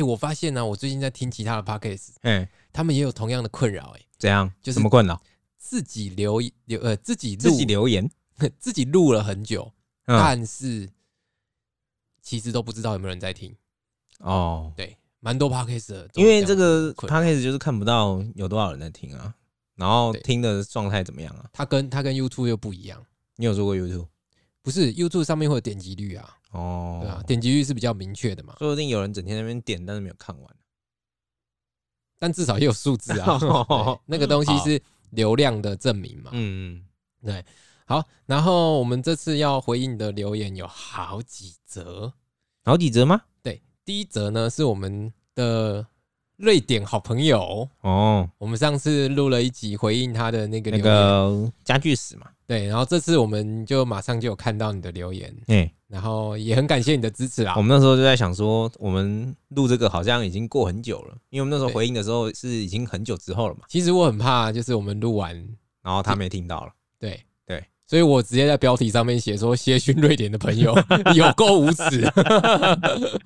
哎，我发现呢，我最近在听其他的 podcast，嗯，他们也有同样的困扰，哎，怎样？就是什么困扰？自己留留呃自己自己留言，自己录了很久，嗯，但是其实都不知道有没有人在听。哦，对，蛮多 podcast 的，因为这个 podcast 就是看不到有多少人在听啊，然后听的状态怎么样啊？它跟它跟 YouTube 又不一样，你有做过 YouTube？不是 YouTube 上面会有点击率啊，哦，对啊，点击率是比较明确的嘛，说不定有人整天在那边点，但是没有看完。但至少也有数字啊，对那个东西是流量的证明嘛。嗯，对，好，然后我们这次要回应的留言有好几则，好几则吗？对，第一则呢是我们的瑞典好朋友，哦，我们上次录了一集回应他的那个那，个家具史嘛，对，然后这次我们就马上就有看到你的留言，哎，然后也很感谢你的支持啦我。们那时候就在想说，我们录这个好像已经过很久了，因为我们那时候回应的时候是已经很久之后了嘛，其实我很怕，就是我们录完，然后他没听到了。对对，所以我直接在标题上面写说“谢勋瑞典的朋友 有够无耻”，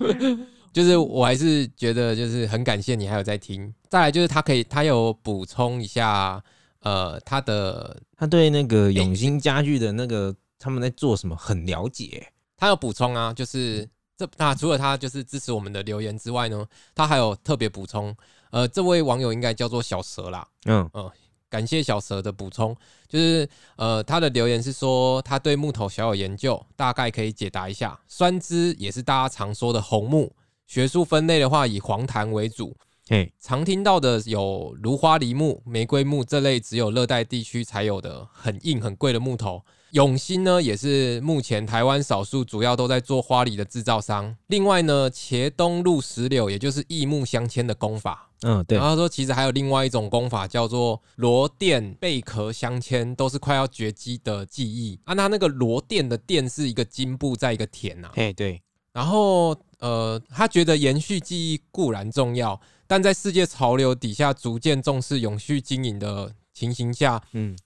就是我还是觉得就是很感谢你还有在听。再来就是他可以，他有补充一下，呃，他的他对那个永兴家具的那个他们在做什么很了解。他有补充啊，就是这那除了他就是支持我们的留言之外呢，他还有特别补充，呃，这位网友应该叫做小蛇啦，嗯嗯，感谢小蛇的补充，就是呃，他的留言是说他对木头小有研究，大概可以解答一下。酸枝也是大家常说的红木，学术分类的话以黄檀为主，嘿，常听到的有芦花梨木、玫瑰木这类只有热带地区才有的很硬很贵的木头。永兴呢，也是目前台湾少数主要都在做花梨的制造商。另外呢，茄东路石榴，也就是异木相嵌的工法，嗯，对然，后他说，其实还有另外一种功法叫做螺钿贝壳镶嵌，都是快要绝迹的技艺。啊，那那个螺钿的钿是一个金布在一个田呐、哎，对，然后呃，他觉得延续技艺固然重要，但在世界潮流底下逐渐重视永续经营的情形下，嗯，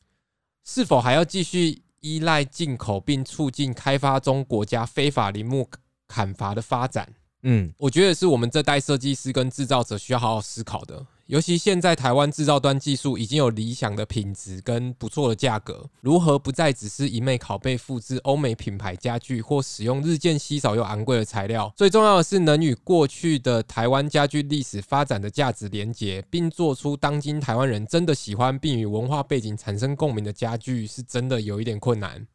是否还要继续依赖进口，并促进开发中国家非法林木砍伐的发展？嗯，我觉得是我们这代设计师跟制造者需要好好思考的。尤其现在台湾制造端技术已经有理想的品质跟不错的价格，如何不再只是一昧拷贝复制欧美品牌家具，或使用日渐稀少又昂贵的材料？最重要的是能与过去的台湾家具历史发展的价值连结，并做出当今台湾人真的喜欢并与文化背景产生共鸣的家具，是真的有一点困难。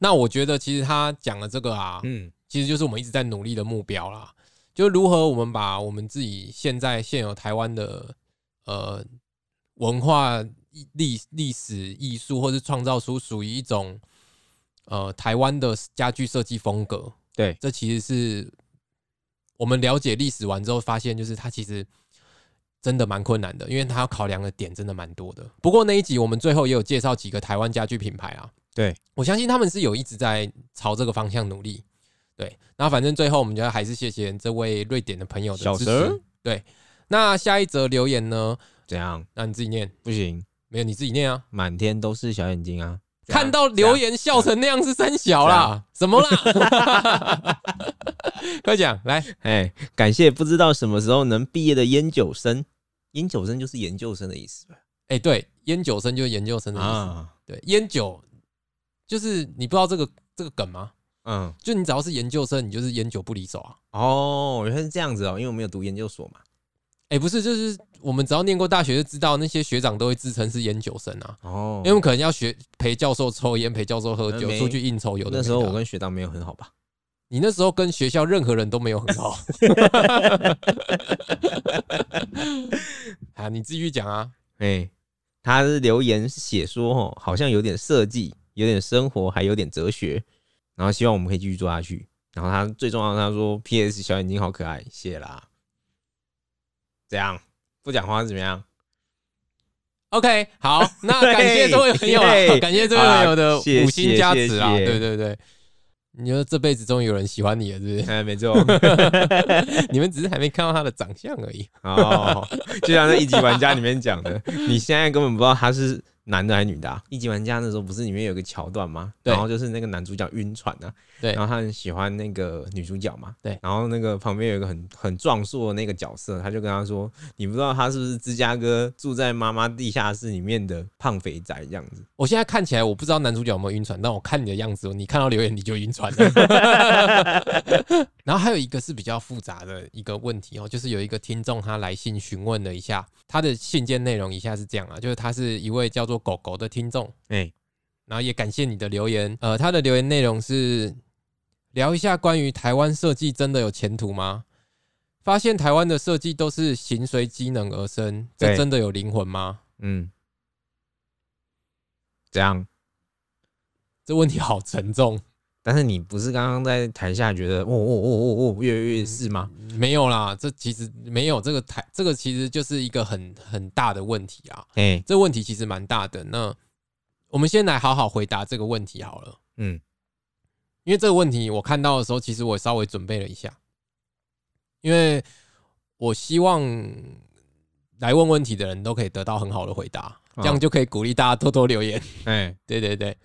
那我觉得其实他讲的这个啊，嗯，其实就是我们一直在努力的目标啦。就如何我们把我们自己现在现有台湾的呃文化历历史艺术，或是创造出属于一种呃台湾的家具设计风格。对，这其实是我们了解历史完之后发现，就是它其实真的蛮困难的，因为它要考量的点真的蛮多的。不过那一集我们最后也有介绍几个台湾家具品牌啊，对，我相信他们是有一直在朝这个方向努力。对，那反正最后我们就还是谢谢这位瑞典的朋友的支小蛇持。对，那下一则留言呢？怎样？那你自己念，不行，没有你自己念啊。满天都是小眼睛啊！看到留，言笑成那样是三小啦，什么啦？快讲来，哎，感谢不知道什么时候能毕业的烟酒生，烟酒生就是研究生的意思吧？哎、对，烟酒生就是研究生的意思。啊，对，烟酒就是你不知道这个这个梗吗？嗯，就你只要是研究生，你就是烟酒不离手啊。哦，原来是这样子哦，因为我没有读研究所嘛。哎、不是，就是我们只要念过大学就知道，那些学长都会自称是研究生啊。哦因为我们可能要学陪教授抽烟，陪教授喝酒，出去应酬。有的那时候我跟学长没有很好吧？你那时候跟学校任何人都没有很好。啊，你继续讲啊。哎，他是留言写说哦，好像有点设计，有点生活，还有点哲学，然后希望我们可以继续做下去。然后他最重要的，他说 P.S. 小眼睛好可爱，谢啦。怎样不讲话是怎么样？OK，好，那感谢这位朋友啊，感谢这位朋友的五星加持啊，谢谢对对对。你说这辈子终于有人喜欢你了，是不是？哎，没错。你们只是还没看到他的长相而已。哦，就像那一级玩家里面讲的，你现在根本不知道他是男的还是女的、啊？一级玩家那时候不是里面有个桥段吗？对然后就是那个男主角晕船啊，对然后他很喜欢那个女主角嘛，对然后那个旁边有一个很很壮硕的那个角色，他就跟他说：“你不知道他是不是芝加哥住在妈妈地下室里面的胖肥宅这样子？我现在看起来我不知道男主角有没有晕船，但我看你的样子，你看到留言你就晕船了。然后还有一个是比较复杂的一个问题哦，就是有一个听众他来信询问了一下，他的信件内容以下是这样啊，就是他是一位叫做狗狗的听众，哎、然后也感谢你的留言。呃，他的留言内容是聊一下关于台湾设计真的有前途吗？发现台湾的设计都是形随机能而生，这真的有灵魂吗？嗯，这样。这问题好沉重。但是你不是刚刚在台下觉得哦哦哦哦哦越来越是吗？没有啦，这其实没有这个台，这个其实就是一个很很大的问题啊。哎、这问题其实蛮大的。那我们先来好好回答这个问题好了，嗯，因为这个问题我看到的时候，其实我稍微准备了一下，因为我希望来问问题的人都可以得到很好的回答，这样就可以鼓励大家多多留言。哎、对对对，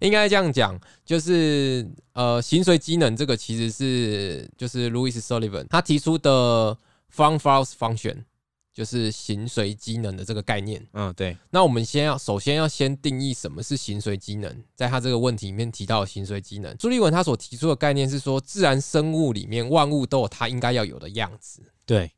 应该这样讲，就是呃，形随机能这个其实是就是 Louis Sullivan 他提出的 From Files Function，就是形随机能的这个概念。嗯，对，那我们先要首先要先定义什么是形随机能，在他这个问题里面提到的形随机能，朱立文他所提出的概念是说，自然生物里面万物都有它应该要有的样子。对，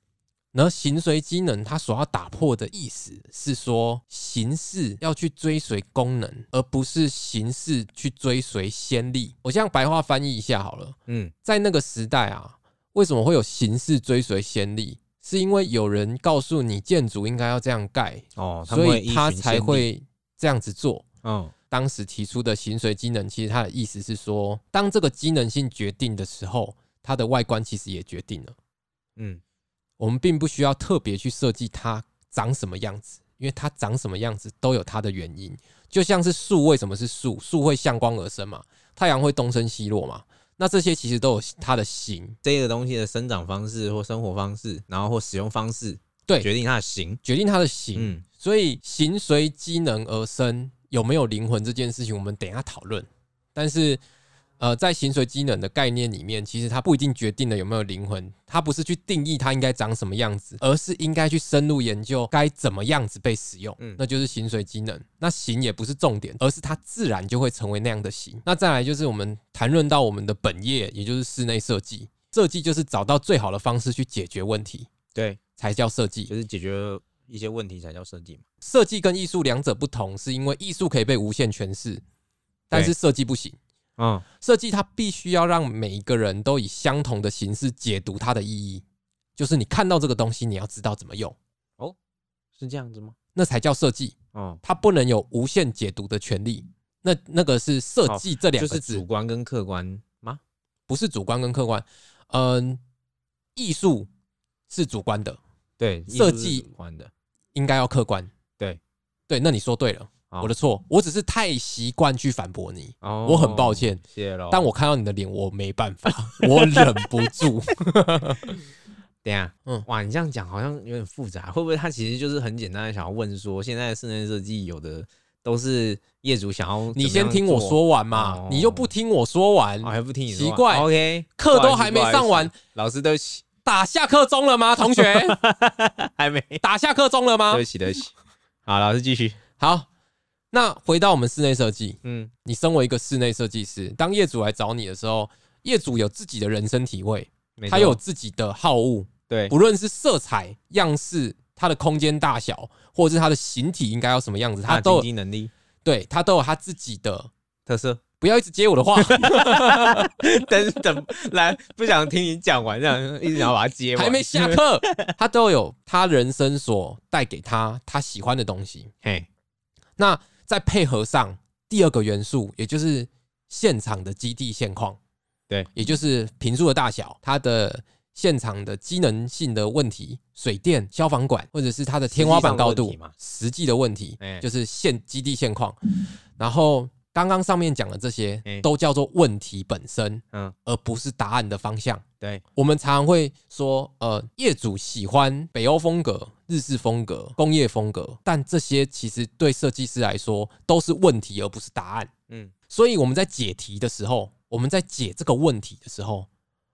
然后形随机能，它所要打破的意思是说，形式要去追随功能，而不是形式去追随先例。我这样白话翻译一下好了，嗯，在那个时代啊，为什么会有形式追随先例？是因为有人告诉你建筑应该要这样盖，哦，所以他才会这样子做。嗯，当时提出的形随机能，其实它的意思是说，当这个机能性决定的时候，它的外观其实也决定了。嗯，我们并不需要特别去设计它长什么样子，因为它长什么样子都有它的原因。就像是树为什么是树，树会向光而生嘛，太阳会东升西落嘛，那这些其实都有它的形，这个东西的生长方式或生活方式，然后或使用方式，对决定它的形。决定它的形。嗯，所以形随机能而生有没有灵魂这件事情，我们等一下讨论。但是，呃，在形随机能的概念里面，其实它不一定决定了有没有灵魂，它不是去定义它应该长什么样子，而是应该去深入研究该怎么样子被使用。嗯那就是形随机能。那形也不是重点，而是它自然就会成为那样的形。那再来就是我们谈论到我们的本业，也就是室内设计。设计就是找到最好的方式去解决问题，对，才叫设计。就是解决一些问题才叫设计嘛。设计跟艺术两者不同，是因为艺术可以被无限诠释，但是设计不行。嗯，设计它必须要让每一个人都以相同的形式解读它的意义，就是你看到这个东西，你要知道怎么用，哦是这样子吗？那才叫设计。哦，它不能有无限解读的权利。那那个是设计这两个字，就是主观跟客观吗？不是主观跟客观。嗯，艺术是主观的，对，设计。应该要客观。对对，那你说对了，好我的错，我只是太习惯去反驳你。哦我很抱歉，谢喽。但我看到你的脸，我没办法，我忍不住。等一下，嗯嗯，哇，你这样讲好像有点复杂，会不会他其实就是很简单的想要问说，现在的室内设计有的都是业主想要你先听我，说完嘛，哦你又不听我说完哦，，还不听你说奇怪，OK，课都还没上完，老师对不起，打下课钟了吗？同学，还没，打下课钟了吗对不？起，对不起。好，老师继续。好，那回到我们室内设计，嗯，你身为一个室内设计师，当业主来找你的时候，业主有自己的人生体会，他有自己的好恶，对，不论是色彩、样式、它的空间大小，或者是它的形体应该要什么样子，他都有能力对他都有他自己的。特色。不要一直接我的话，等等，来，不想听你讲完，这样一直想要把它接完。还没下课，他都有他人生所带给他他喜欢的东西。嘿，那再配合上第二个元素，也就是现场的基地现况，对，也就是平数的大小，它的现场的机能性的问题，水电、消防管，或者是它的天花板高度实际的问题就是现基地现况。然后刚刚上面讲的这些哎，都叫做问题本身，嗯，而不是答案的方向。对，我们常常会说，呃，业主喜欢北欧风格、日式风格、工业风格，但这些其实对设计师来说都是问题，而不是答案。嗯，所以我们在解题的时候，我们在解这个问题的时候，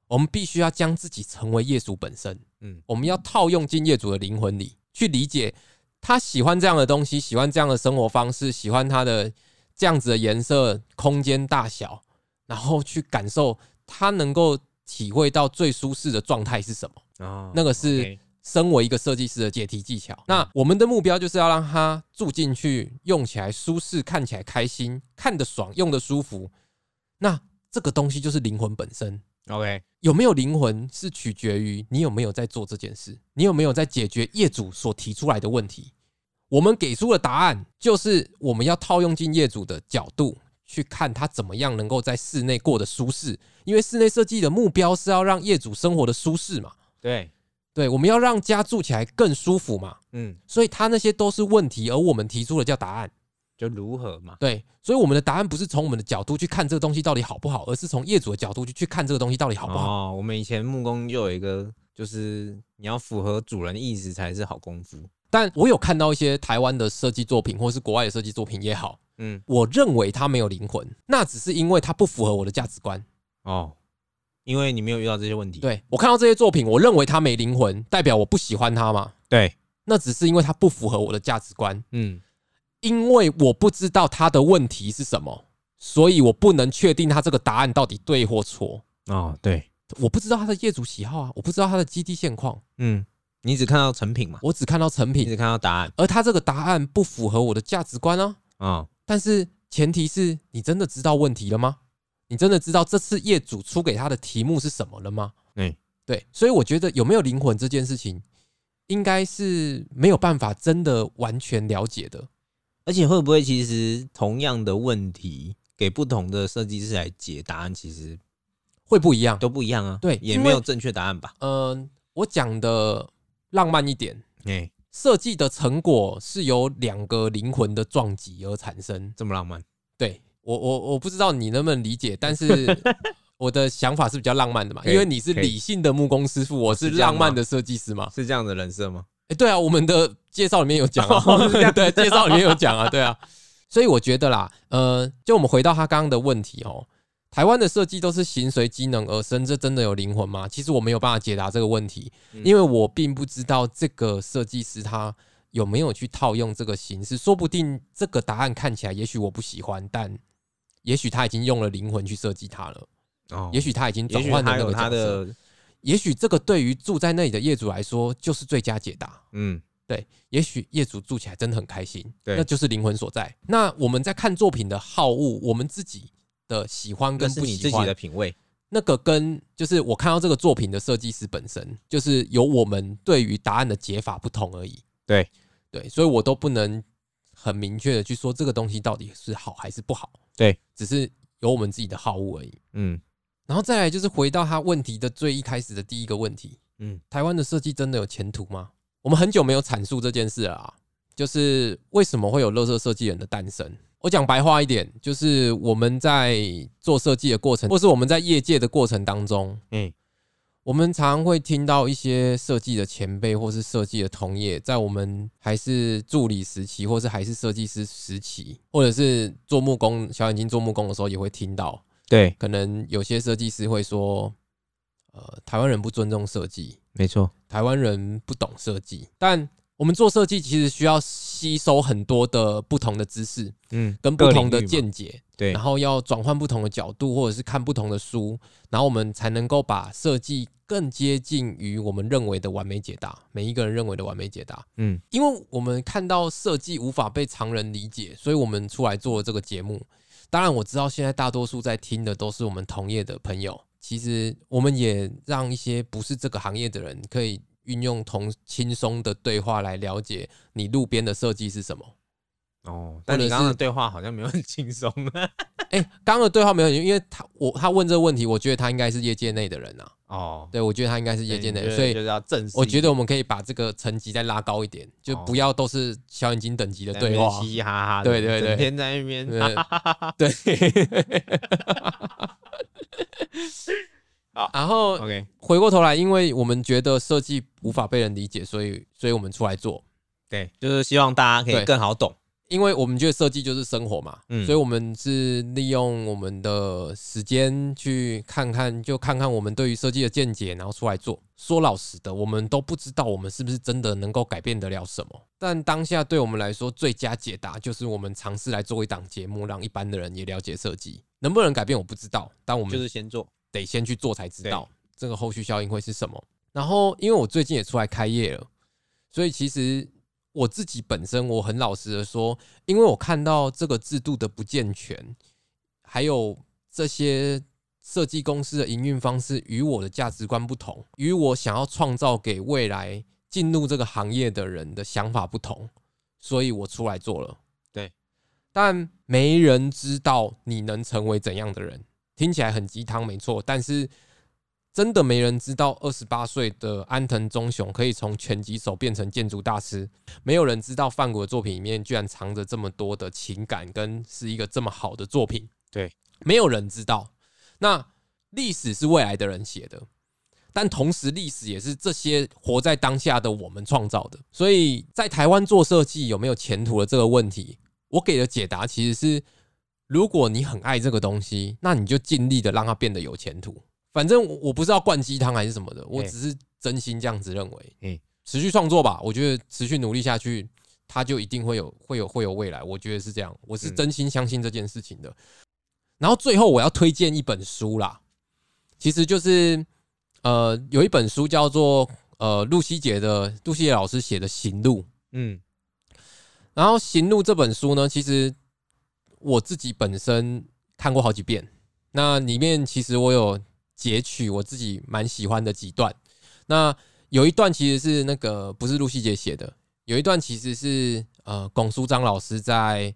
我们必须要将自己成为业主本身。嗯，我们要套用进业主的灵魂里去理解他喜欢这样的东西，喜欢这样的生活方式，喜欢他的这样子的颜色、空间大小，然后去感受他能够体会到最舒适的状态是什么。哦，那个是身为一个设计师的解题技巧。那我们的目标就是要让它住进去，用起来舒适，看起来开心，看得爽，用得舒服。那这个东西就是灵魂本身。OK，有没有灵魂是取决于你有没有在做这件事，你有没有在解决业主所提出来的问题。我们给出的答案就是我们要套用进业主的角度去看他怎么样能够在室内过得舒适，因为室内设计的目标是要让业主生活的舒适嘛。对，对，我们要让家住起来更舒服嘛，嗯，所以他那些都是问题，而我们提出的叫答案。就如何嘛？对，所以我们的答案不是从我们的角度去看这个东西到底好不好，而是从业主的角度去去看这个东西到底好不好。哦，我们以前木工就有一个，就是你要符合主人的意思才是好功夫。但我有看到一些台湾的设计作品，或是国外的设计作品也好，嗯，我认为它没有灵魂，那只是因为它不符合我的价值观。哦，因为你没有遇到这些问题。对我看到这些作品，我认为它没灵魂，代表我不喜欢它嘛？对，那只是因为它不符合我的价值观。嗯，因为我不知道他的问题是什么，所以我不能确定他这个答案到底对或错。哦，对，我不知道他的业主喜好啊，我不知道他的基地现况，嗯，你只看到成品嘛，我只看到成品，你只看到答案而他这个答案不符合我的价值观啊。啊、但是前提是你真的知道问题了吗？你真的知道这次业主出给他的题目是什么了吗？嗯对，所以我觉得有没有灵魂这件事情，应该是没有办法真的完全了解的。而且会不会其实同样的问题给不同的设计师来解答案，其实会不一样。都不一样啊？对也没有正确答案吧？嗯、我讲的浪漫一点，哎、设计的成果是由两个灵魂的撞击而产生。这么浪漫？对我，我我不知道你能不能理解，但是 我的想法是比较浪漫的嘛，因为你是理性的木工师傅，我是浪漫的设计师嘛。是这样的人设吗？哎、对啊，我们的介绍里面有讲啊 对，介绍里面有讲啊，对啊。所以我觉得啦，呃，就我们回到他刚刚的问题哦，台湾的设计都是形随机能而生，这真的有灵魂吗？其实我没有办法解答这个问题，嗯因为我并不知道这个设计师他有没有去套用这个形式，说不定这个答案看起来也许我不喜欢，但也许他已经用了灵魂去设计它了，哦也许他已经转换了那个角色，的也许这个对于住在那里的业主来说就是最佳解答。嗯对，也许业主住起来真的很开心，对那就是灵魂所在。那我们在看作品的好恶，我们自己的喜欢那跟不喜欢，的品味。那个跟就是我看到这个作品的设计师本身，就是有我们对于答案的解法不同而已。对对，所以我都不能很明确的去说这个东西到底是好还是不好。对，只是有我们自己的好恶而已。嗯然后再来就是回到他问题的最一开始的第一个问题，嗯台湾的设计真的有前途吗？我们很久没有阐述这件事了啊，就是为什么会有乐色设计人的诞生？我讲白话一点，就是我们在做设计的过程，或是我们在业界的过程当中，嗯我们常会听到一些设计的前辈或是设计的同业，在我们还是助理时期，或是还是设计师时期，或者是做木工小眼睛做木工的时候，也会听到，对，可能有些设计师会说，呃，台湾人不尊重设计，没错。台湾人不懂设计，但我们做设计其实需要吸收很多的不同的知识嗯，跟不同的见解，对。然，后要转换不同的角度，或者是看不同的书，然后我们才能够把设计更接近于我们认为的完美解答，每一个人认为的完美解答。嗯因为我们看到设计无法被常人理解，所以我们出来做了这个节目。当然，我知道现在大多数在听的都是我们同业的朋友。其实，我们也让一些不是这个行业的人，可以运用同轻松的对话来了解你路边的设计是什么。哦，但你刚刚的对话好像没有很轻松。哎、刚刚的对话没有，因为他我他问这个问题，我觉得他应该是业界内的人啊。哦，对，我觉得他应该是业界内的，所以就是要正式。我觉得我们可以把这个层级再拉高一点，就哦不要都是小眼睛等级的对话。嘻嘻哈哈，对对对整天在那边。对对，好然后 OK，回过头来，因为我们觉得设计无法被人理解，所以所以我们出来做。对，就是希望大家可以更好懂。因为我们觉得设计就是生活嘛，嗯所以我们是利用我们的时间去看看，就看看我们对于设计的见解，然后出来做。说老实的，我们都不知道我们是不是真的能够改变得了什么。但当下对我们来说，最佳解答就是我们尝试来做一档节目，让一般的人也了解设计。能不能改变我不知道，但我们就是先做，得先去做才知道这个后续效应会是什么。然后，因为我最近也出来开业了，所以其实我自己本身我很老实的说，因为我看到这个制度的不健全，还有这些设计公司的营运方式与我的价值观不同，与我想要创造给未来进入这个行业的人的想法不同，所以我出来做了。对，但没人知道你能成为怎样的人，听起来很鸡汤，没错，但是。真的没人知道，二十八岁的安藤忠雄可以从拳击手变成建筑大师。没有人知道范谷的作品里面居然藏着这么多的情感，跟是一个这么好的作品。对，没有人知道。那历史是未来的人写的，但同时历史也是这些活在当下的我们创造的。所以在台湾做设计有没有前途的这个问题，我给的解答其实是：如果你很爱这个东西，那你就尽力的让它变得有前途。反正我我不知道灌鸡汤还是什么的，我只是真心这样子认为。嗯持续创作吧，我觉得持续努力下去，它就一定会有会有会有未来。我觉得是这样，我是嗯真心相信这件事情的。然后最后我要推荐一本书啦，其实就是呃有一本书叫做呃露西杰的露西杰老师写的《行路》。嗯然后《行路》这本书呢，其实我自己本身看过好几遍。那里面其实我有截取我自己蛮喜欢的几段。那有一段其实是那个不是露西姐写的，有一段其实是呃龚书章老师在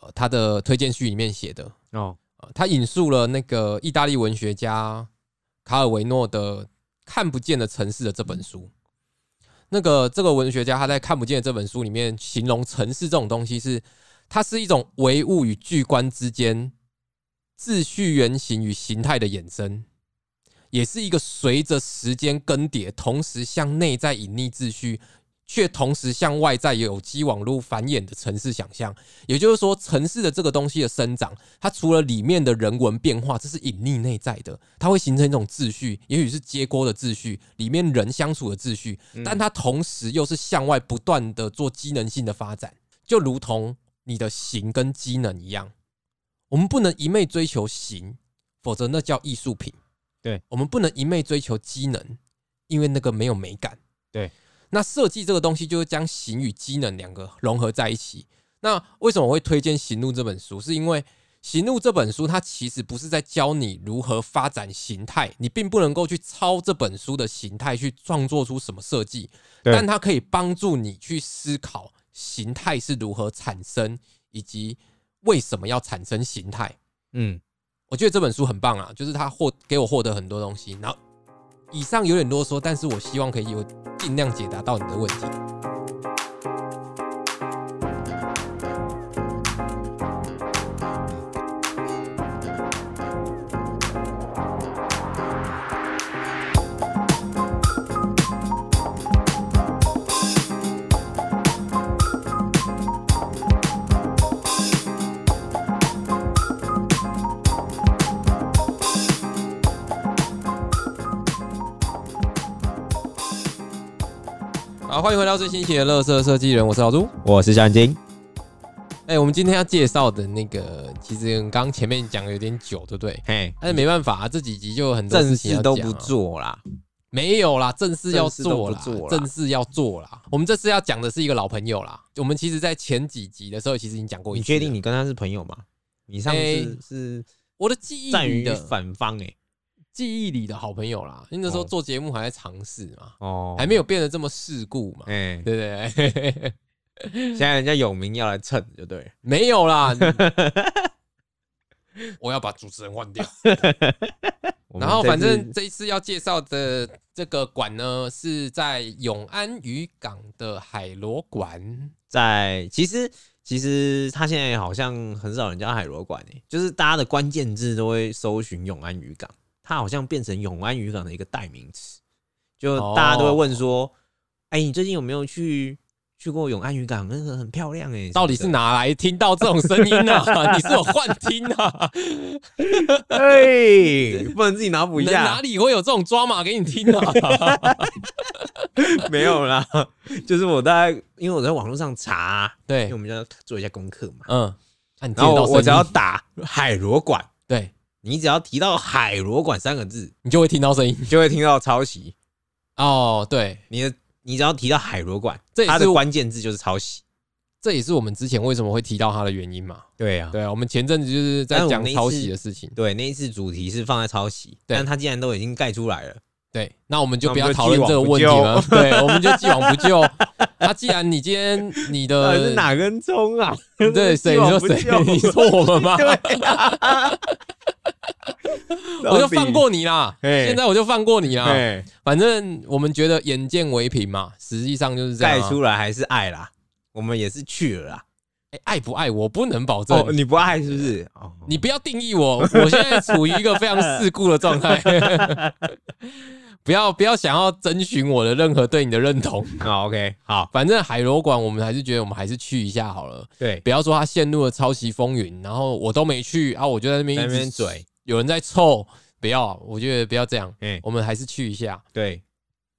呃他的推荐序里面写的。哦，呃他引述了那个意大利文学家卡尔维诺的《看不见的城市》的这本书。那个这个文学家他在《看不见的》这本书里面形容城市这种东西是，它是一种唯物与巨观之间秩序原型与形态的衍生，也是一个随着时间更迭，同时向内在隐匿秩序，却同时向外在有机网络繁衍的城市想象。也就是说，城市的这个东西的生长，它除了里面的人文变化，这是隐匿内在的，它会形成一种秩序，也许是街锅的秩序，里面人相处的秩序，但它同时又是向外不断的做机能性的发展，就如同你的形跟机能一样，我们不能一昧追求形，否则那叫艺术品。对，我们不能一昧追求机能，因为那个没有美感。对，那设计这个东西就是将形与机能两个融合在一起。那为什么我会推荐《行路》这本书？是因为《行路》这本书它其实不是在教你如何发展形态，你并不能够去抄这本书的形态去创作出什么设计，对但它可以帮助你去思考形态是如何产生，以及为什么要产生形态。嗯，我觉得这本书很棒啊，就是它获给我获得很多东西。然后以上有点啰嗦，但是我希望可以有尽量解答到你的问题。欢迎回到最新一期的《乐色设计人》，我是老朱。我是小金，哎、我们今天要介绍的那个，其实刚刚前面讲的有点久，对不对？嘿，但是没办法、啊，这几集就有很多正事情要事都不啊做啦，没有啦，正事要正事都做啦，不做啦正事要做啦。我们这次要讲的是一个老朋友啦。我们其实，在前几集的时候，其实已经讲过一次了。你确定你跟他是朋友吗？你上哎次是我的记忆的反方哎，记忆里的好朋友啦？因为那时候哦做节目还在尝试嘛，哦，还没有变得这么世故嘛，哎，对不对？现在人家有名要来蹭，就对了。没有啦。我要把主持人换掉。然后反正这一次要介绍的这个馆呢，是在永安渔港的海螺馆。在其实其实他现在好像很少人叫海螺馆诶，就是大家的关键字都会搜寻永安渔港，它好像变成永安渔港的一个代名词，就大家都会问说，哎、你最近有没有去去过永安渔港？那个很漂亮哎、到底是哪来听到这种声音啊？你是有幻听啊？的？哎，不能自己脑补一下哪？里会有这种抓马给你听啊？没有啦，就是我大概因为我在网络上查，对因为我，们要做一下功课嘛。嗯，啊、你听然后我我只要，打海螺馆，对你只要提到海螺馆三个字，你就会听到声音。你就会听到抄袭。哦，对，你的你只要提到海螺馆，这也是它的关键字就是抄袭。这也是我们之前为什么会提到它的原因嘛。对啊，对啊，我们前阵子就是在讲抄袭的事情。对，那一次主题是放在抄袭，对但它既然都已经盖出来了，对，那我们就不要讨论这个问题了。对，我们就既往不咎。那既然你今天你的是哪根葱啊？对谁？你说谁？你说我们吗？对啊，我就放过你啦。嘿现在我就放过你啦。哎，反正我们觉得眼见为凭嘛，实际上就是这样啊。盖出来还是爱啦，我们也是去了啦。哎爱不爱我不能保证。哦，你不爱是不是？哦，你不要定义我，我现在处于一个非常世故的状态。不要不要想要征询我的任何对你的认同。好，OK，好，反正海螺馆，我们还是觉得我们还是去一下好了。对，不要说它陷入了抄袭风云，然后我都没去啊，我就在那边那一直边嘴，有人在凑，不要，我觉得不要这样，嗯，我们还是去一下。对，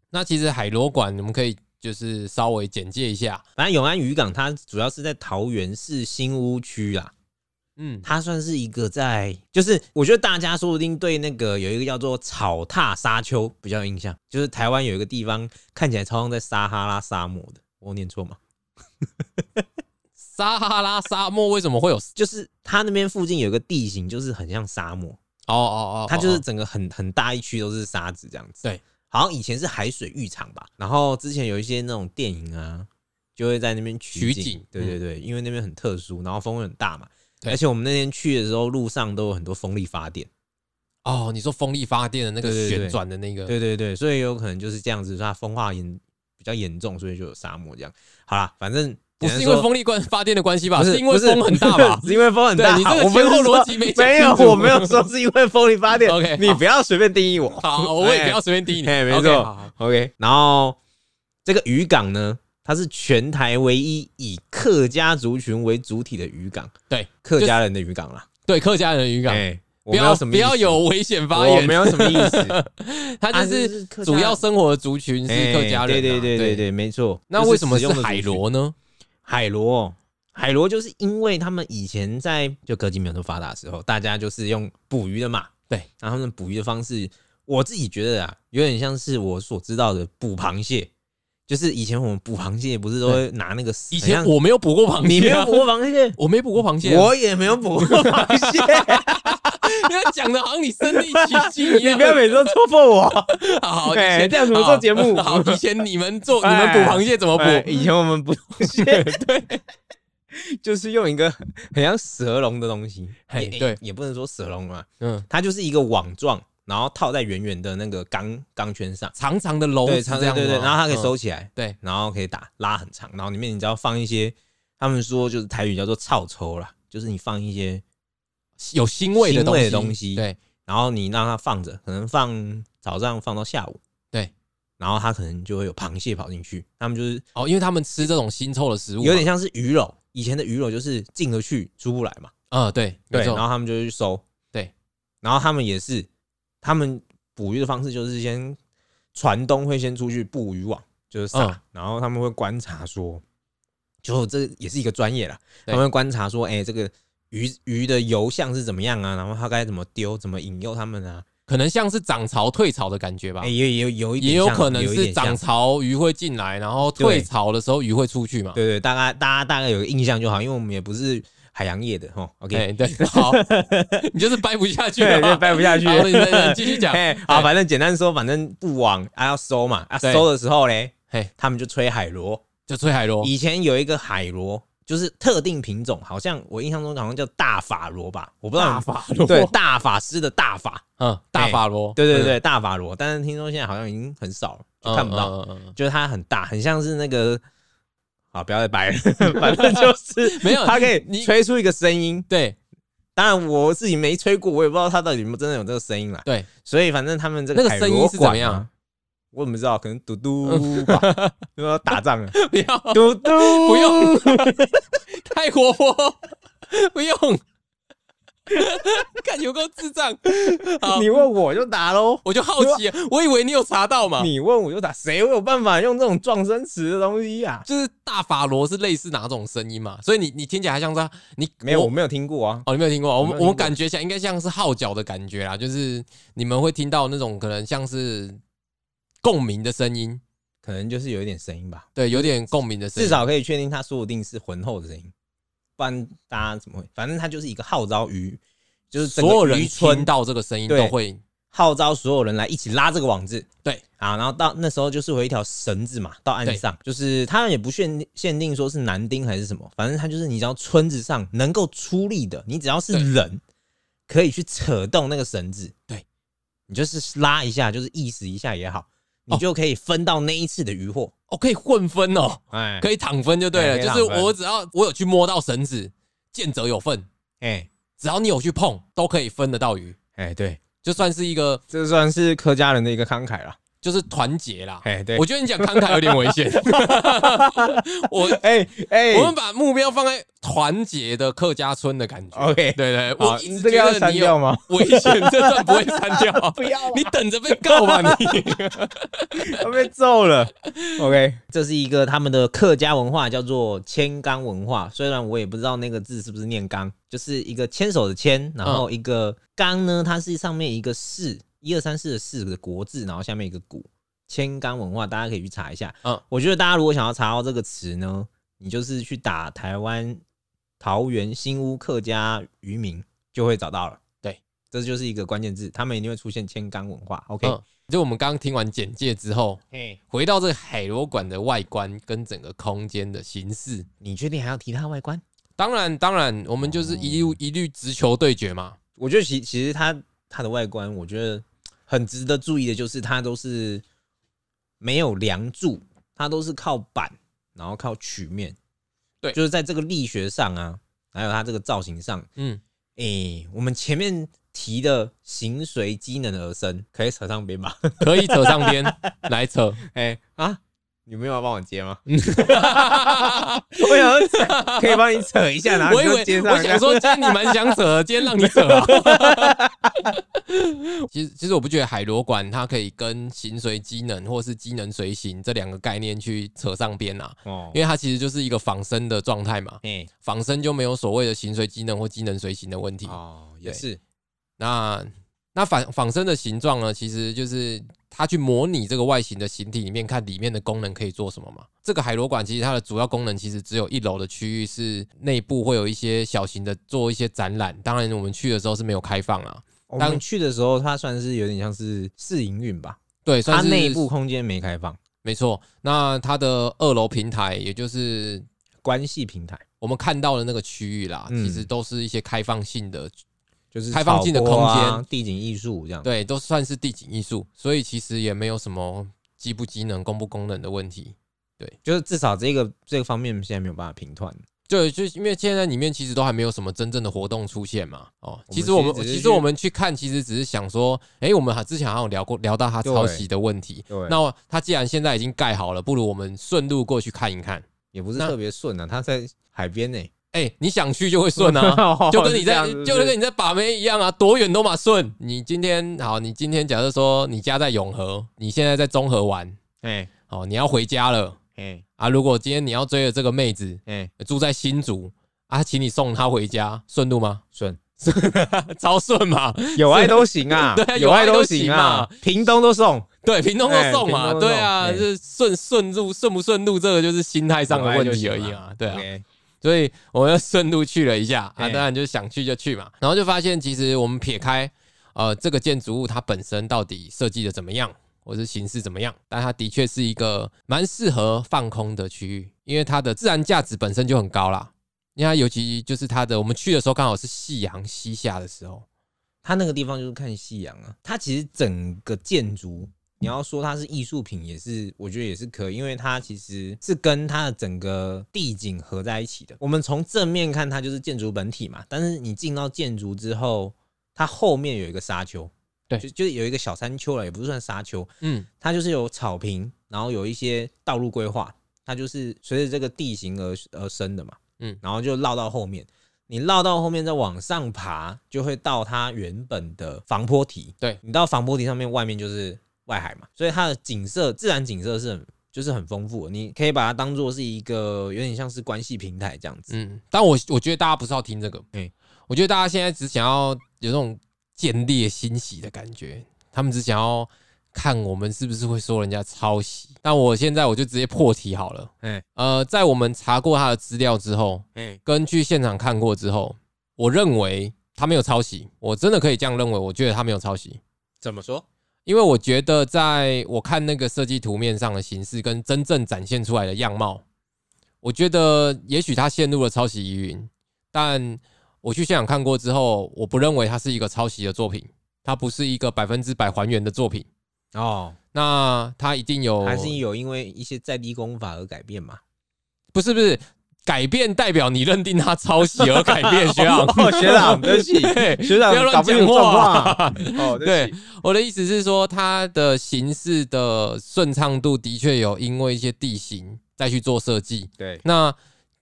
那其实海螺馆，我们可以就是稍微简介一下，反正永安渔港它主要是在桃园市新屋区啦，嗯，它算是一个在，就是我觉得大家说不定对那个有一个叫做草踏沙丘比较有印象，就是台湾有一个地方看起来超像在撒哈拉沙漠的，我念错吗？撒哈拉沙漠为什么会有？就是它那边附近有一个地形，就是很像沙漠，哦哦哦，它就是哦整个很很大一区都是沙子这样子。对，好像以前是海水浴场吧，然后之前有一些那种电影啊，就会在那边取景。取景对对对，因为那边很特殊，然后风很大嘛。对而且我们那天去的时候，路上都有很多风力发电。哦，你说风力发电的那个旋转的那个，对对对，所以有可能就是这样子，它风化严比较严重，所以就有沙漠这样。好啦，反正不是因为风力关发电的关系吧？不是是因为风很大吧？是因为风很大。你这个前后逻辑没讲没有，我没有说是因为风力发电。OK，你不要随便定义我。好，我也不要随便定义你。哎，没错 OK，然后这个渔港呢，它是全台唯一以客家族群为主体的渔港，对，客家人的渔港啦。对客家人的渔港，哎，我不要有什么意思不要有危险发我言，没有什么意思。他啊就是是客家主要生活的族群是哎客家人啊，对对对对对，没错。那就是为什么是海螺呢？海螺，海螺就是因为他们以前在就科技没有那么发达的时候，大家就是用捕鱼的嘛，对，然后他们捕鱼的方式，我自己觉得啊，有点像是我所知道的捕螃蟹，就是以前我们捕螃蟹不是都会拿那个以前我没有捕过螃蟹，你没有捕，过螃蟹，我没捕过螃蟹啊，我也没有捕过螃蟹，因为讲的好像你身临其境一样。你不。要每次都戳破我。好，以哎前这样怎么做节目？好，以前你们做你们捕螃蟹怎么捕？哎以前我们捕螃蟹，对，就是用一个很像蛇笼的东西，也嘿对也不能说蛇笼嘛，嗯，它就是一个网状，然后套在圆圆的那个钢钢圈上，长长的笼对，子这样长对对，吗？然后它可以嗯。收起来，对，然后可以打拉很长，然后里面你只要放一些，他们说就是台语叫做草抽啦，就是你放一些，有腥味的腥味的东东西对，然后你让它放着，可能放早上放到下午，对，然后它可能就会有螃蟹跑进去，他们就是哦，因为他们吃这种腥臭的食物嘛，有点像是鱼肉，以前的鱼肉就是进得去出不来嘛，嗯，对，没对，错。然后他们就去收，对，然后他们也是，他们捕鱼的方式就是先船东会先出去布渔网，就是撒，嗯然后他们会观察说，就这也是一个专业啦，对。他们会观察说，哎、这个鱼鱼的游向是怎么样啊，然后它该怎么丢，怎么引诱他们啊，可能像是涨潮退潮的感觉吧。哎、，也也有有一点也有可能有一点是涨潮鱼会进来，然后退潮的时候鱼会出去嘛。对对，大概大家大概有个印象就好，因为我们也不是海洋业的哈，OK，哎，对，好，你就是掰不下去对，了就，掰不下去。好，你你继续讲。嘿，好，反正简单说，反正布网啊要收嘛，啊对收的时候嘞，嘿，他们就吹海螺。就吹海螺，以前有一个海螺，就是特定品种，好像我印象中好像叫大法螺吧，我不知道大法螺，对，大法师的大法，嗯，大法螺，对对对，大法螺。但是听说现在好像已经很少了，看不到，嗯。嗯嗯就是它很大，很像是那个。好，不要再掰了，反正就是 没有它可以吹出一个声音。对当然我自己没吹过，我也不知道它到底有没有真的有这个声音啦。对，所以反正他们这个那个声音是怎么样？我怎么知道？可能嘟嘟吧，因 为要打仗了，不要，嘟嘟不用，太活泼，不用。看有够智障，好，你问我就答喽，我就好奇，我以为你有查到嘛？你问我就答，谁会有办法用这种撞声词的东西啊？就是大法罗是类似哪种声音嘛？所以你你听起来像是你没有，我没有听过啊。哦，你没有听过？我我们感觉起来应该像是号角的感觉啦，就是你们会听到那种可能像是共鸣的声音，可能就是有一点声音吧，对，有点共鸣的声音，至少可以确定它说不定是浑厚的声音，不然大家怎么会？反正他就是一个号召渔，就是所有人听到这个声音都会号召所有人来一起拉这个网子。对。啊，然后到那时候就是会有一条绳子嘛，到岸上，就是它也不限限定说是男丁还是什么，反正他就是你只要村子上能够出力的，你只要是人，可以去扯动那个绳子，对。你就是拉一下，就是意思一下也好，你哦。就可以分到那一次的渔获。哦，可以混分哦，哎，可以躺分就对了，就是我只要我有去摸到绳子，见者有份，哎。只要你有去碰，都可以分得到鱼，哎，对，就算是一个这算是客家人的一个慷慨了。就是团结啦。哎，对，我觉得你讲慷慨有点危险，我哎哎，我们把目标放在团结的客家村的感觉。OK，对对，好，我一直你这个要觉得你有删掉吗？危险，这段不会删掉。不要啊你等着被告吧你。要被揍了。OK，这是一个他们的客家文化，叫做牵竿文化。虽然我也不知道那个字是不是念纲，就是一个牵手的牵，然后一个竿呢，它是上面一个四，一二三四的四个国字，然后下面一个古。牵竿文化，大家可以去查一下。嗯我觉得大家如果想要查到这个词呢，你就是去打台湾桃园新屋客家渔民，就会找到了。对，这就是一个关键字，他们一定会出现牵竿文化。OK，、嗯，就我们刚刚听完简介之后，嘿，回到这个海螺馆的外观跟整个空间的形式。你确定还要提它外观？当然，当然，我们就是一律一律直球对决嘛。我觉得其其实它它的外观，我觉得很值得注意的，就是它都是没有梁柱，它都是靠板，然后靠曲面。对就是在这个力学上啊，还有它这个造型上，嗯，诶、我们前面提的形随机能而生，可以扯上边吧？可以扯上边 来扯。哎、啊，你没有要帮我接吗？我想说可以帮你扯一下，然后我以你就接上。为我想说，今天你蛮想扯的，今天让你扯啊。其实，其实我不觉得海螺管它可以跟形随机能或是机能随行这两个概念去扯上边啊，哦，因为它其实就是一个仿生的状态嘛。嗯、仿生就没有所谓的形随机能或机能随行的问题。哦，也是，那那仿仿生的形状呢，其实就是它去模拟这个外形的形体里面，看里面的功能可以做什么嘛。这个海螺馆其实它的主要功能其实只有一楼的区域是内部会有一些小型的做一些展览，当然我们去的时候是没有开放啊。当我们去的时候，它算是有点像是试营运吧，对，它算是内部空间没开放，没错。那它的二楼平台，也就是关系平台我们看到的那个区域啦，嗯其实都是一些开放性的就是开放性的空间地景艺术这样。对，都算是地景艺术，所以其实也没有什么机不机能、功不功能的问题。对就是至少这个这个方面现在没有办法评断。对，就是因为现在里面其实都还没有什么真正的活动出现嘛。哦，其实我们其实我们去看，其实只是想说，哎，我们还之前好像有聊过聊到他抄袭的问题。对，那他既然现在已经盖好了，不如我们顺路过去看一看。也不是特别顺啊，他在海边呢，哎，你想去就会顺啊。就跟你在就跟你在把妹一样啊，多远都嘛顺。你今天好，你今天假设说你家在永和，你现在在中和玩，哎哦，你要回家了。哎啊。如果今天你要追的这个妹子哎住在新竹啊，请你送她回家，顺路吗？顺，超顺嘛，有爱都行啊，对啊有爱都行行啊嘛，屏东都送，对，屏东都送嘛，对啊，哎就是顺顺路顺不顺路，这个就是心态上的问题而已啊，对啊。所以我们要顺路去了一下啊，哎当然就是想去就去嘛，然后就发现其实我们撇开呃这个建筑物它本身到底设计的怎么样，或是形式怎么样，但它的确是一个蛮适合放空的区域，因为它的自然价值本身就很高啦。因为它尤其就是它的，我们去的时候刚好是夕阳西下的时候，它那个地方就是看夕阳啊。它其实整个建筑，你要说它是艺术品，也是我觉得也是可以，因为它其实是跟它的整个地景合在一起的。我们从正面看，它就是建筑本体嘛，但是你进到建筑之后，它后面有一个沙丘，对就就是有一个小山丘了，也不是算沙丘，嗯，它就是有草坪，然后有一些道路规划，它就是随着这个地形而而生的嘛，嗯然后就绕到后面，你绕到后面再往上爬，就会到它原本的防坡体。对你到防坡体上面，外面就是外海嘛，所以它的景色自然景色是很就是很丰富的，你可以把它当做是一个有点像是关系平台这样子。嗯，但我我觉得大家不是要听这个，嗯我觉得大家现在只想要有那种见猎欣喜的感觉，他们只想要看我们是不是会说人家抄袭。但我现在我就直接破题好了，哎呃，在我们查过他的资料之后，哎，跟去现场看过之后，我认为他没有抄袭，我真的可以这样认为，我觉得他没有抄袭。怎么说？因为我觉得，在我看那个设计图面上的形式跟真正展现出来的样貌，我觉得也许它陷入了抄袭疑云，但我去现场看过之后，我不认为它是一个抄袭的作品，它不是一个百分之百还原的作品。哦，那它一定有，还是有因为一些在地功法而改变嘛？不是不是改变代表你认定他抄袭而改变，学长，哦学长对不起对学长不要乱讲话啊。哦，对，我的意思是说，它的形式的顺畅度的确有因为一些地形再去做设计。对，那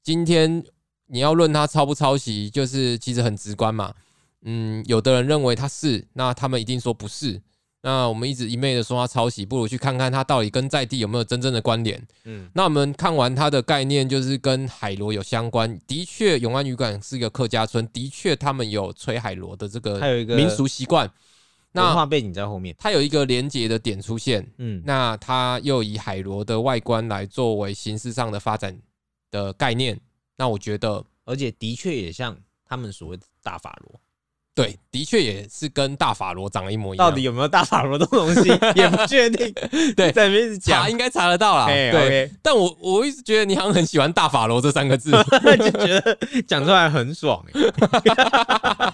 今天你要论它抄不抄袭，就是其实很直观嘛。嗯，有的人认为它是，那他们一定说不是。那我们一直一昧的说它抄袭，不如去看看它到底跟在地有没有真正的关联。嗯，那我们看完它的概念，就是跟海螺有相关。的确，永安渔港是一个客家村，的确他们有吹海螺的这个还有一个民俗习惯。文那化背景在后面。它有一个连接的点出现，嗯，那它又以海螺的外观来作为形式上的发展的概念。那我觉得，而且的确也像他们所谓的大法螺，对，的确也是跟大法罗长得一模一样。到底有没有大法罗这种东西 也不确定。对在那边一直讲，查应该查得到啦。哎对但我我一直觉得你好像很喜欢大法罗这三个字，就觉得讲出来很爽哎。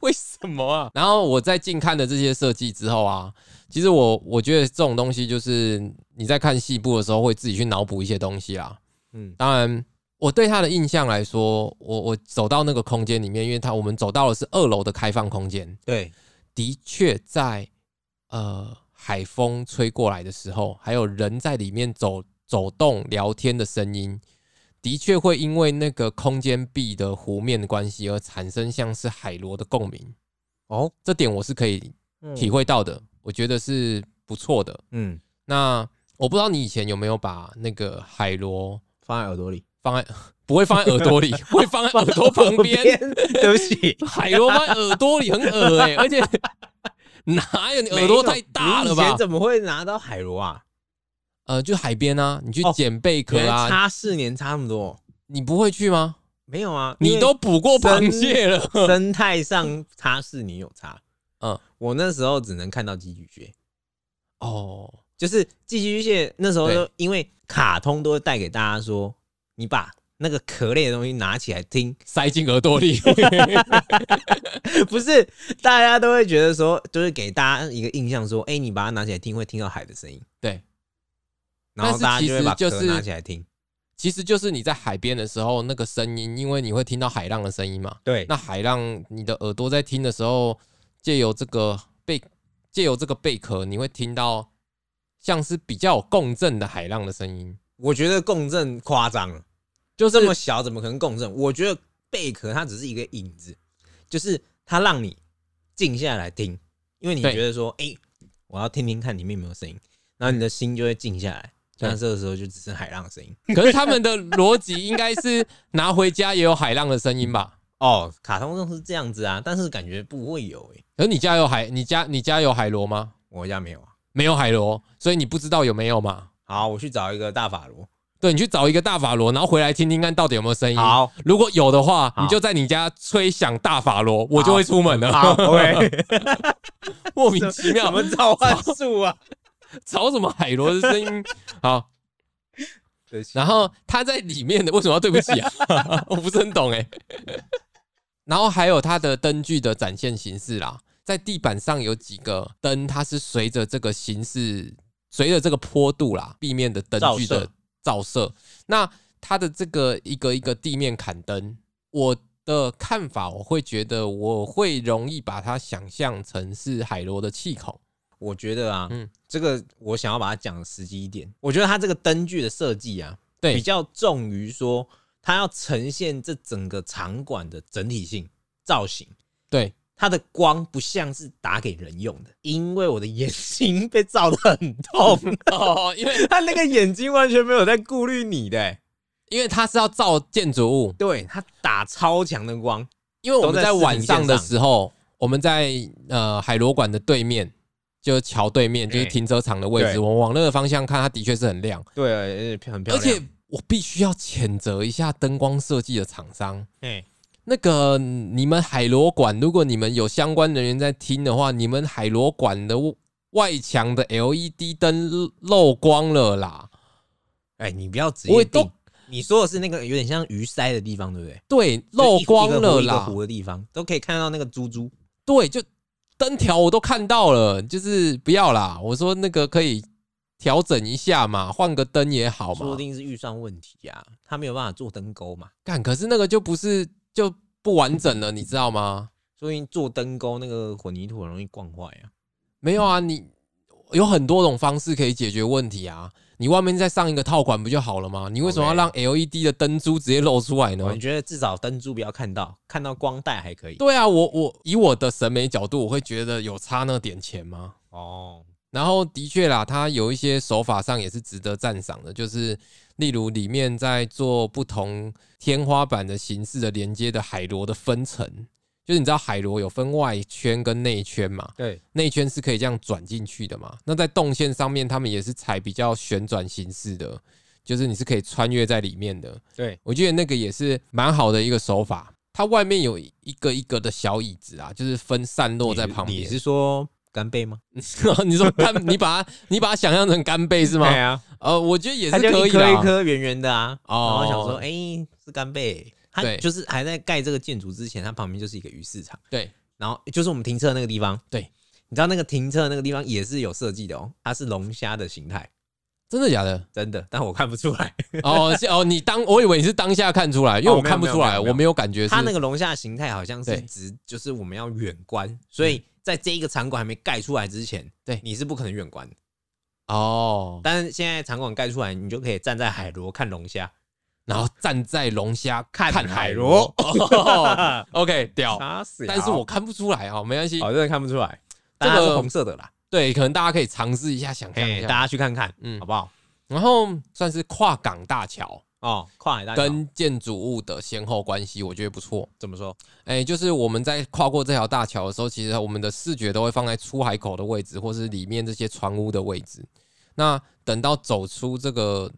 为什么啊？然后我在近看的这些设计之后啊，其实我我觉得这种东西就是你在看细部的时候会自己去脑补一些东西啦。嗯，当然，我对他的印象来说，我我走到那个空间里面，因为他我们走到的是二楼的开放空间，对，的确在呃海风吹过来的时候，还有人在里面走走动聊天的声音，的确会因为那个空间壁的弧面的关系而产生像是海螺的共鸣。哦，这点我是可以嗯体会到的，我觉得是不错的。嗯，那我不知道你以前有没有把那个海螺放在耳朵里，放在不会放在耳朵里，会放在耳朵旁边。对不起，海螺放在耳朵里很恶哎、而且 哪有你耳朵太大了吧你以前？怎么会拿到海螺啊？呃，就海边啊，你去哦捡贝壳啊，差四年差那么多，你不会去吗？没有啊？你都捕过螃蟹了，生态上差四年有差。嗯，我那时候只能看到寄居蟹，哦，就是寄居蟹那时候因为卡通都会带给大家说，你把那个壳类的东西拿起来听，塞进耳朵里。不是大家都会觉得说，就是给大家一个印象说，哎、你把它拿起来听会听到海的声音，对，然后大家就会把壳拿起来听。其实就是你在海边的时候，那个声音，因为你会听到海浪的声音嘛。对那海浪，你的耳朵在听的时候，借由这个贝，借由这个贝壳，你会听到像是比较有共振的海浪的声音，我觉得共振夸张了，就是这么小怎么可能共振？我觉得贝壳它只是一个影子，就是它让你静下来听，因为你觉得说，哎、我要听听看里面有没有声音，然后你的心就会静下来。对那这个时候就只剩海浪的声音可是他们的逻辑应该是拿回家也有海浪的声音吧？哦。卡通中是这样子啊，但是感觉不会有诶、可是你家有海，你家你家有海螺吗？我家没有啊。没有海螺，所以你不知道有没有嘛？好，我去找一个大法螺。对，你去找一个大法螺，然后回来听听看到底有没有声音。，好，如果有的话，你就在你家吹响大法螺，我就会出门了。好，OK。莫名其妙什，么召唤术啊？找什么海螺的声音？好，对不起然后他在里面的为什么要对不起啊？我不是很懂哎。然后还有它的灯具的展现形式啦，在地板上有几个灯，它是随着这个形式，随着这个坡度啦，地面的灯具的照射。那它的这个一个一个地面砍灯，我的看法，我会觉得我会容易把它想象成是海螺的气孔。我觉得啊，嗯这个我想要把它讲实际一点。我觉得它这个灯具的设计啊，对比较重于说它要呈现这整个场馆的整体性造型。对，它的光不像是打给人用的，因为我的眼睛被照的很痛，哦，因为 他那个眼睛完全没有在顾虑你的、欸因为它是要照建筑物，对他打超强的光，因为我们在晚上的时候，我们在呃海螺馆的对面，就是桥对面，就是哎停车场的位置，对我们往那个方向看，它的确是很亮，对，而且很漂亮，而且我必须要谴责一下灯光设计的厂商。哎，那个你们海螺馆，如果你们有相关人员在听的话，你们海螺馆的外墙的 LED 灯漏光了啦。哎，你不要直接定，你说的是那个有点像鱼鳃的地方，对不对？对，漏光了啦。一个湖的地方都可以看到那个珠珠。对，就灯条我都看到了，就是不要啦。我说那个可以调整一下嘛，换个灯也好嘛说不。定是预算问题呀、他没有办法做灯钩嘛，干，可是那个就不是就不完整了，你知道吗？所以做灯钩那个混凝土很容易灌坏啊。没有啊，你有很多种方式可以解决问题啊。你外面再上一个套管不就好了吗？你为什么要让 LED 的灯珠直接露出来呢我？觉得至少灯珠不要看到，看到光带还可以。对啊，我我以我的审美角度，我会觉得有差那点钱吗？哦，然后的确啦，它有一些手法上也是值得赞赏的，就是例如里面在做不同天花板的形式的连接的海螺的分层，就是你知道海螺有分外圈跟内圈嘛，对，内圈是可以这样转进去的嘛，那在动线上面他们也是采比较旋转形式的，就是你是可以穿越在里面的，对，我觉得那个也是蛮好的一个手法。它外面有一个一个的小椅子啊，就是分散落在旁边。你是说干贝吗？你说干，你把它你把它想象成干贝是吗？对啊，呃，我觉得也它就一是可以的啊。颗一颗圆圆的啊。然哦后想说，哎、是干贝。它对就是还在盖这个建筑之前，它旁边就是一个鱼市场，对，然后就是我们停车的那个地方。对，你知道那个停车的那个地方也是有设计的哦，它是龙虾的形态，真的假的？真的，但我看不出来。哦是哦，你当我以为你是当下看出来，因为哦我看不出来，没有没有没有我没有感觉是它那个龙虾的形态好像是对指就是我们要远观，所以在这一个场馆还没盖出来之前，对你是不可能远观的。哦，但是现在场馆盖出来，你就可以站在海螺看龙虾，然后站在龙虾看看海海螺 OK，屌，但是我看不出来哦，没关系。哦，真的看不出来，这个是红色的啦，对，可能大家可以尝试一下想象一下，大。家去看看，嗯好不好？然后算是跨港大桥哦，跨海大桥跟建筑物的先后关系，我觉得不错。怎么说？哎、就是我们在跨过这条大桥的时候，其实我们的视觉都会放在出海口的位置，或是里面这些船屋的位置。那等到走出这个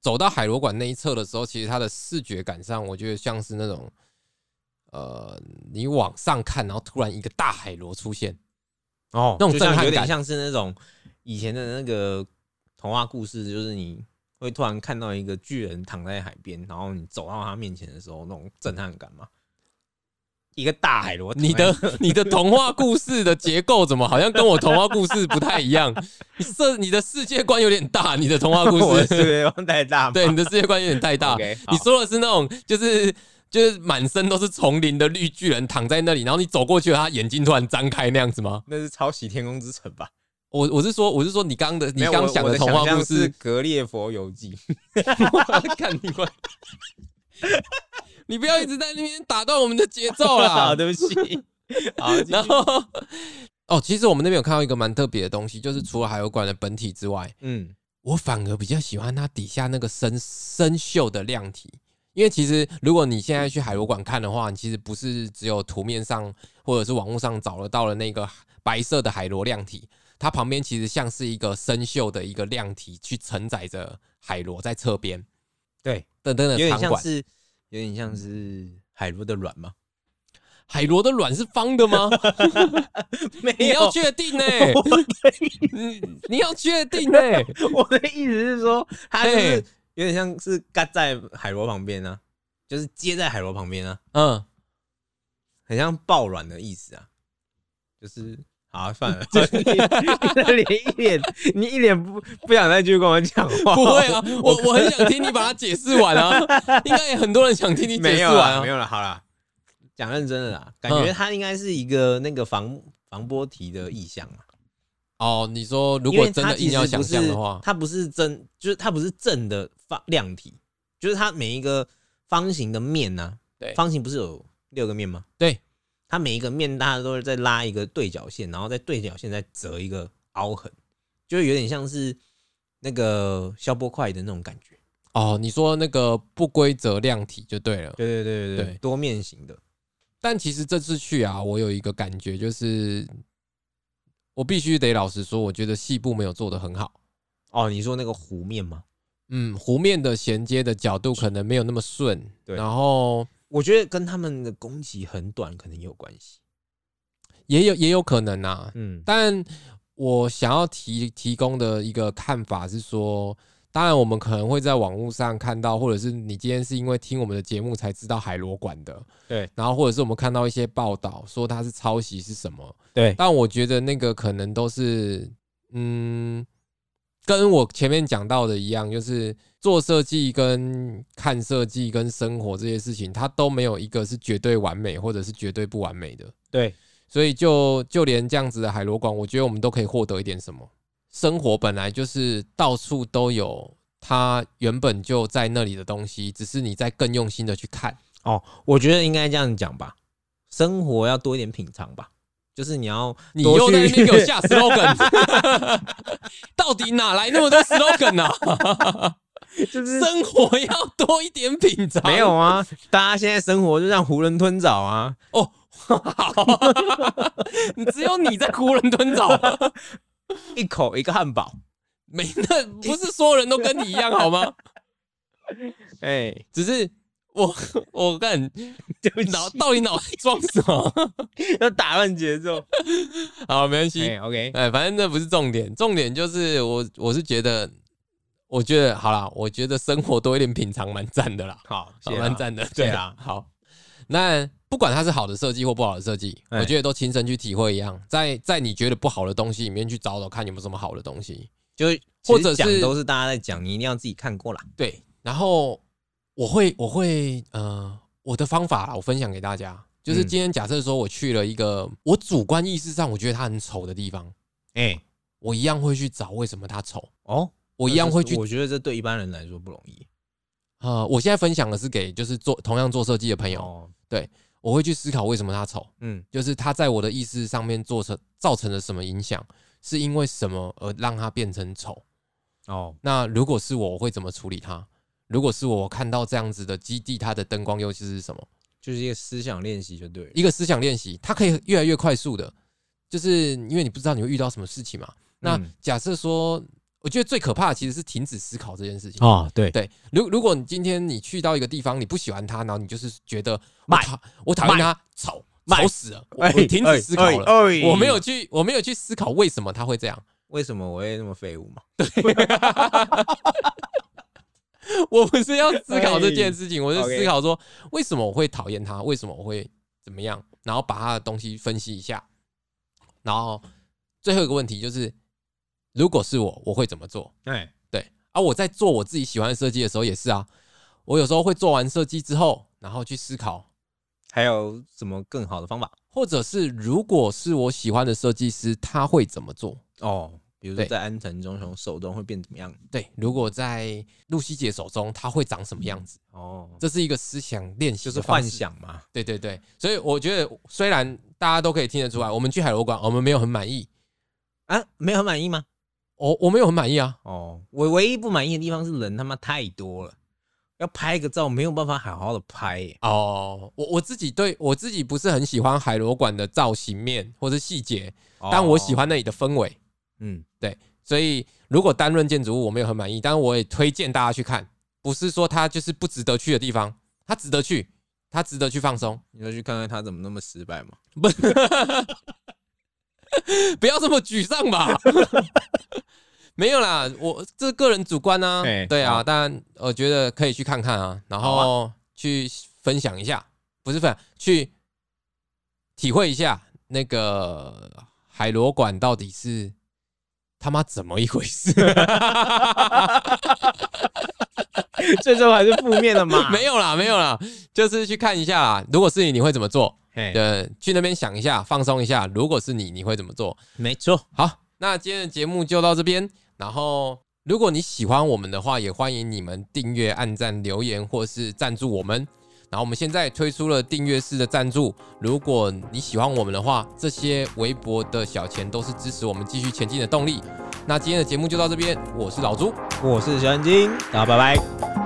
走到海螺馆那一侧的时候，其实它的视觉感上，我觉得像是那种呃，你往上看，然后突然一个大海螺出现，哦那种震撼感有点像是那种以前的那个童话故事，就是你会突然看到一个巨人躺在海边，然后你走到他面前的时候，那种震撼感嘛。一个大海螺，你的 你的童话故事的结构怎么好像跟我童话故事不太一样？你设你的世界观有点大，你的童话故事，是忘太大？对你的世界观有点太大。你说的是那种就是就是满身都是丛林的绿巨人躺在那里，然后你走过去，他眼睛突然张开那样子吗？那是抄袭《天空之城》吧？我我是说我是说你刚刚的你刚想的童话故事《格列佛游记》看你们，你不要一直在那边打断我们的节奏啦 好，。对不起。好，然后哦，其实我们那边有看到一个蛮特别的东西，就是除了海螺馆的本体之外，嗯，我反而比较喜欢它底下那个生生锈的量体，因为其实如果你现在去海螺馆看的话，你其实不是只有图面上或者是网络上找得到了那个白色的海螺量体，它旁边其实像是一个生锈的一个量体，去承载着海螺在侧边对，等等有点的场馆。像是有点像是海螺的卵吗？海螺的卵是方的吗？没你要确定 呢、你你要确定呢、我的意思是说，它就是有点像是盖在海螺旁边啊，就是接在海螺旁边啊，嗯，很像爆卵的意思啊。就是好、啊，算了，你的脸一脸，你一脸不不想再继续跟我讲话，不会啊，我我很想听你把它解释完啊，应该也很多人想听你解释完啊没。有了，好了，讲认真的啦，感觉它应该是一个那个防防波堤的意象嘛。哦，你说如果真的硬要想象的话，它不是真，就是它不是正的方量体，就是它每一个方形的面呢、对方形不是有六个面吗？对，它每一个面大家都是在拉一个对角线，然后在对角线再折一个凹痕，就有点像是那个消波块的那种感觉。哦，你说那个不规则量体就对了。对对对对对多面型的。但其实这次去啊，我有一个感觉，就是我必须得老实说，我觉得细部没有做得很好。哦，你说那个弧面吗？嗯，弧面的衔接的角度可能没有那么顺，对然后我觉得跟他们的工期很短可能也有关系。也有也有可能啊。嗯，但我想要提提供的一个看法是说，当然我们可能会在网络上看到，或者是你今天是因为听我们的节目才知道海螺馆的，对，然后或者是我们看到一些报道说它是抄袭是什么，对，但我觉得那个可能都是，嗯，跟我前面讲到的一样，就是做设计跟看设计跟生活这些事情，它都没有一个是绝对完美或者是绝对不完美的。对，所以就就连这样子的海螺馆，我觉得我们都可以获得一点什么。生活本来就是到处都有它原本就在那里的东西，只是你在更用心的去看。哦，我觉得应该这样讲吧，生活要多一点品尝吧，就是你要你又在那边给我下 slogan，到底哪来那么多 slogan 啊？就是生活要多一点品尝。没有啊，大家现在生活就像囫囵吞枣啊，哦，好，你只有你在囫囵吞枣，一口一个汉堡，没那不是所有人都跟你一样好吗？哎，只是我我干脑到底脑袋装什么？要打乱节奏。好，没关系。哎，OK，哎，反正那不是重点，重点就是我我是觉得，我觉得好啦，我觉得生活多一点品尝蛮赞的啦，好，蛮赞的，谢对啦啊。好，那不管它是好的设计或不好的设计，哎。我觉得都亲身去体会一样，在在你觉得不好的东西里面去找找看有没有什么好的东西。就或者是都是大家在讲，你一定要自己看过啦。对，然后我会我会呃，我的方法我分享给大家，就是嗯。今天假设说我去了一个我主观意识上我觉得它很丑的地方，哎，我一样会去找为什么它丑，哦，我一样会去我觉得这对一般人来说不容易。呃，我现在分享的是给就是做同样做设计的朋友，哦，我会去思考为什么它丑，嗯，就是它在我的意识上面做成造成了什么影响，是因为什么而让它变成丑？哦，那如果是我，我会怎么处理它？如果是我我看到这样子的基地，它的灯光优势是什么？就是一个思想练习就对了。一个思想练习，它可以越来越快速的，就是因为你不知道你会遇到什么事情嘛。那嗯假设说，我觉得最可怕的其实是停止思考这件事情。哦，对，对，如如果你今天你去到一个地方，你不喜欢它，然后你就是觉得我卖讨我讨厌它丑，丑死了，我停止思考了，我没有去我没有去思考为什么它会这样，为什么我会那么废物嘛？对。我不是要思考这件事情，我是思考说为什么我会讨厌它，为什么我会怎么样，然后把它的东西分析一下，然后最后一个问题就是，如果是我，我会怎么做？哎，对啊，我在做我自己喜欢的设计的时候也是啊，我有时候会做完设计之后，然后去思考，还有什么更好的方法？或者是如果是我喜欢的设计师，他会怎么做？哦，比如对说在安藤忠雄手中会变怎么样？对，如果在露西姐手中，他会长什么样子？哦，这是一个思想练习就是幻。想嘛。对对对，所以我觉得虽然大家都可以听得出来，我们去海螺馆，我们没有很满意，啊，没有很满意吗？我我没有很满意啊。哦，我唯一不满意的地方是人他妈太多了，要拍个照没有办法好好的拍耶。哦，我我自己对我自己不是很喜欢海螺馆的造型面或者细节，哦但我喜，欢那里的氛围。嗯，所以如果单论建筑物我没有很满意，但我也推荐大家去看，不是说它就是不值得去的地方，它值得去，它值得去放松，你要去看看他怎么那么失败嘛。不要这么沮丧吧。没有啦，我这个人主观啊哎，对啊，好当然我觉得可以去看看啊，然好后去分享一下，不是分享，去体会一下那个海螺馆到底是他妈怎么一回事。最终还是负面的嘛？没有啦，没有啦，就是去看一下啦。如果是你，你会怎么做？嘿，对，去那边想一下，放松一下。如果是你，你会怎么做？没错。好，那今天的节目就到这边。然后，如果你喜欢我们的话，也欢迎你们订阅、按赞、留言或是赞助我们。然后我们现在推出了订阅式的赞助，如果你喜欢我们的话，这些微薄的小钱都是支持我们继续前进的动力。那今天的节目就到这边，我是老朱，我是小眼睛，大家拜拜。